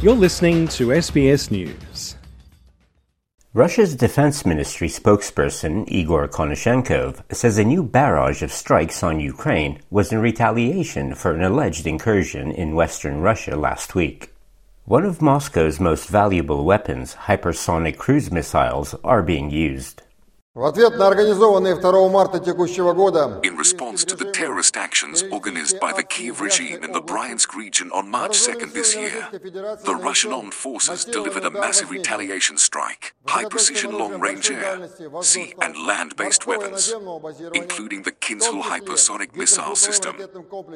You're listening to SBS News. Russia's defense ministry spokesperson Igor Konashenkov says a new barrage of strikes on Ukraine was in retaliation for an alleged incursion in western Russia last week. One of Moscow's most valuable weapons, hypersonic cruise missiles, are being used. In response to the terrorist actions organized by the Kiev regime in the Bryansk region on March 2nd this year, the Russian armed forces delivered a massive retaliation strike, high precision long range air, sea, and land based weapons, including the Kinzhal hypersonic missile system,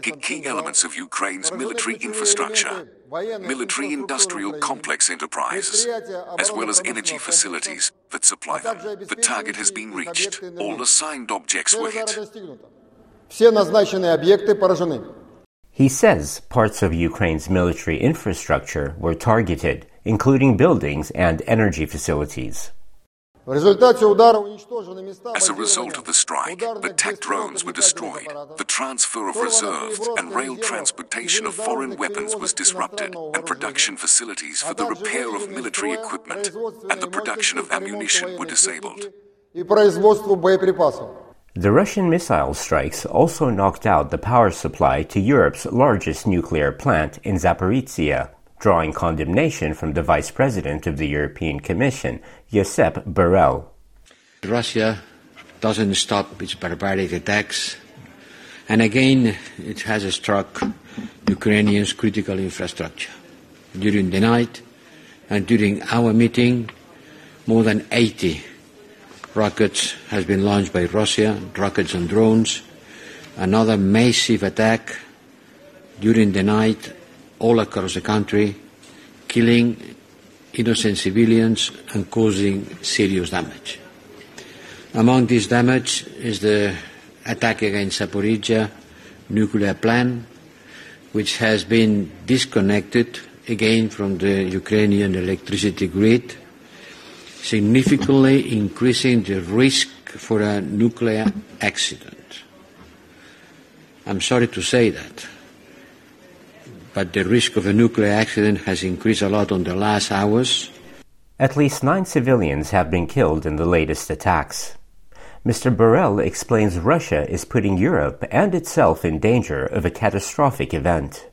hit key elements of Ukraine's military infrastructure, military industrial complex enterprises, as well as energy facilities that supply them. The target has been reached. All assigned objects were hit. Все назначенные объекты поражены. He says parts of Ukraine's military infrastructure were targeted, including buildings and energy facilities. В результате удара уничтожены места As a result of the strike, the TAC drones were destroyed. The transfer of reserved and rail transportation of foreign weapons was disrupted, and production facilities for the repair of military equipment and the production of ammunition were disabled. The Russian missile strikes also knocked out the power supply to Europe's largest nuclear plant in Zaporizhia, drawing condemnation from the Vice President of the European Commission, Josep Borrell. Russia doesn't stop its barbaric attacks, and again it has struck Ukrainians' critical infrastructure. During the night and during our meeting, more than 80 rockets has been launched by Russia, rockets and drones. Another massive attack during the night all across the country, killing innocent civilians and causing serious damage. Among this damage is the attack against Zaporizhia nuclear plant, which has been disconnected again from the Ukrainian electricity grid, significantly increasing the risk for a nuclear accident. I'm sorry to say that, but the risk of a nuclear accident has increased a lot in the last hours. At least nine civilians have been killed in the latest attacks. Mr. Borrell explains Russia is putting Europe and itself in danger of a catastrophic event.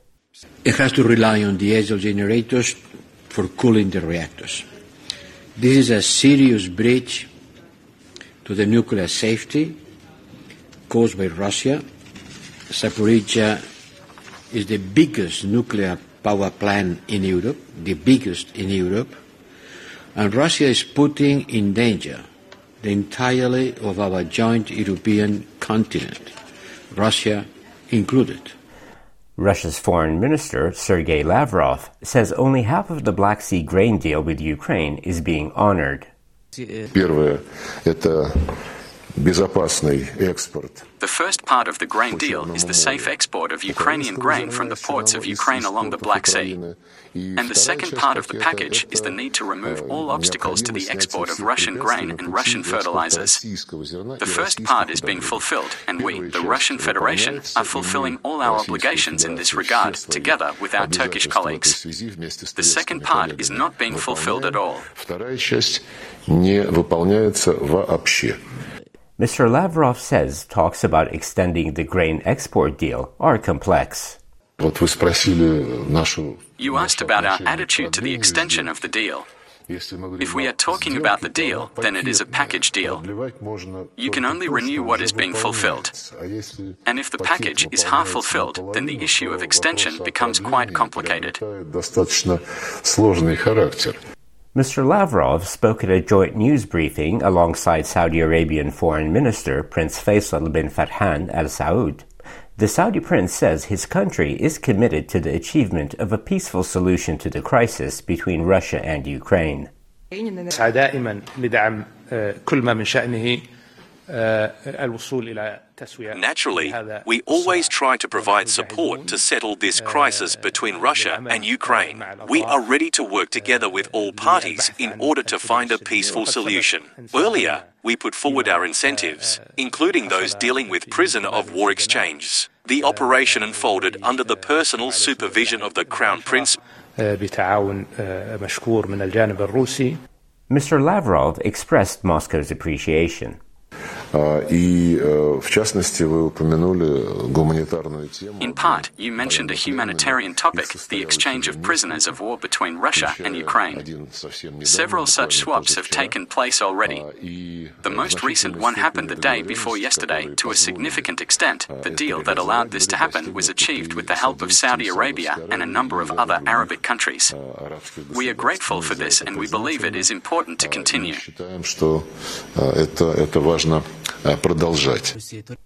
It has to rely on diesel generators for cooling the reactors. This is a serious breach to the nuclear safety caused by Russia. Zaporizhia is the biggest nuclear power plant in Europe, the biggest in Europe, and Russia is putting in danger the entirety of our joint European continent, Russia included. Russia's foreign minister, Sergei Lavrov, says only half of the Black Sea grain deal with Ukraine is being honored. Первое – это безопасный экспорт. The first part of the grain deal is the safe export of Ukrainian grain from the ports of Ukraine along the Black Sea. And the second part of the package is the need to remove all obstacles to the export of Russian grain and Russian fertilizers. The first part is being fulfilled, and we, the Russian Federation, are fulfilling all our obligations in this regard, together with our Turkish colleagues. The second part is not being fulfilled at all. Mr. Lavrov says talks about extending the grain export deal are complex. You asked about our attitude to the extension of the deal. If we are talking about the deal, then it is a package deal. You can only renew what is being fulfilled. And if the package is half fulfilled, then the issue of extension becomes quite complicated. Mr. Lavrov spoke at a joint news briefing alongside Saudi Arabian Foreign Minister Prince Faisal bin Farhan al Saud. The Saudi prince says his country is committed to the achievement of a peaceful solution to the crisis between Russia and Ukraine. Naturally, we always try to provide support to settle this crisis between Russia and Ukraine. We are ready to work together with all parties in order to find a peaceful solution. Earlier, we put forward our incentives, including those dealing with prisoner of war exchanges. The operation unfolded under the personal supervision of the Crown Prince. Mr. Lavrov expressed Moscow's appreciation. И, в частности, вы упомянули гуманитарную тему. In part, you mentioned a humanitarian topic, the exchange of prisoners of war between Russia and Ukraine. Several such swaps have taken place already. The most recent one happened the day before yesterday. To a significant extent, the deal that allowed this to happen was achieved with the help of Saudi Arabia and a number of other Arabic countries. We are grateful for this and we believe it is important to continue. Э, продолжать.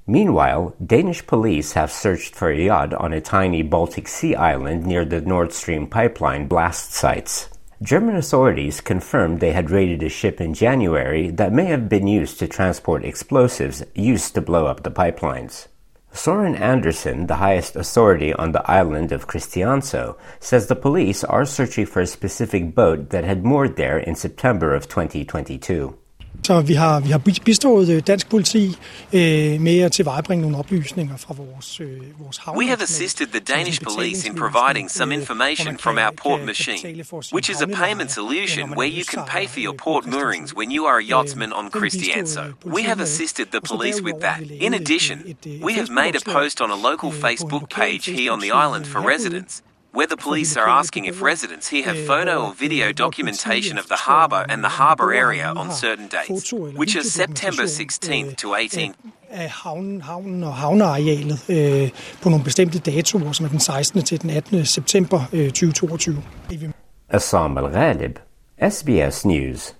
Meanwhile, Danish police have searched for a yacht on a tiny Baltic Sea island near the Nord Stream pipeline blast sites. German authorities confirmed they had raided a ship in January that may have been used to transport explosives used to blow up the pipelines. Soren Andersen, the highest authority on the island of Christiansø, says the police are searching for a specific boat that had moored there in September of 2022. Så vi har, vi har bistået øh, dansk politi øh, med at tilvejebringe nogle oplysninger fra vores, øh, vores havn. We have assisted the Danish police in providing øh, some information from our port øh, machine, which is a payment solution where you can pay for your port moorings when you are a yachtsman on Christiansø. We have assisted the police with that. In addition, we have made a post on a local Facebook page here on the island for residents where the police are asking if residents here have photo or video documentation of the harbour and the harbour area on certain dates, which are September 16th to uh, 18th. af uh, uh, havnen, havnen og havnearealet øh, på nogle bestemte datoer, som er den 16. til den 18. september øh, 2022. Assam Al Ghalib, SBS News.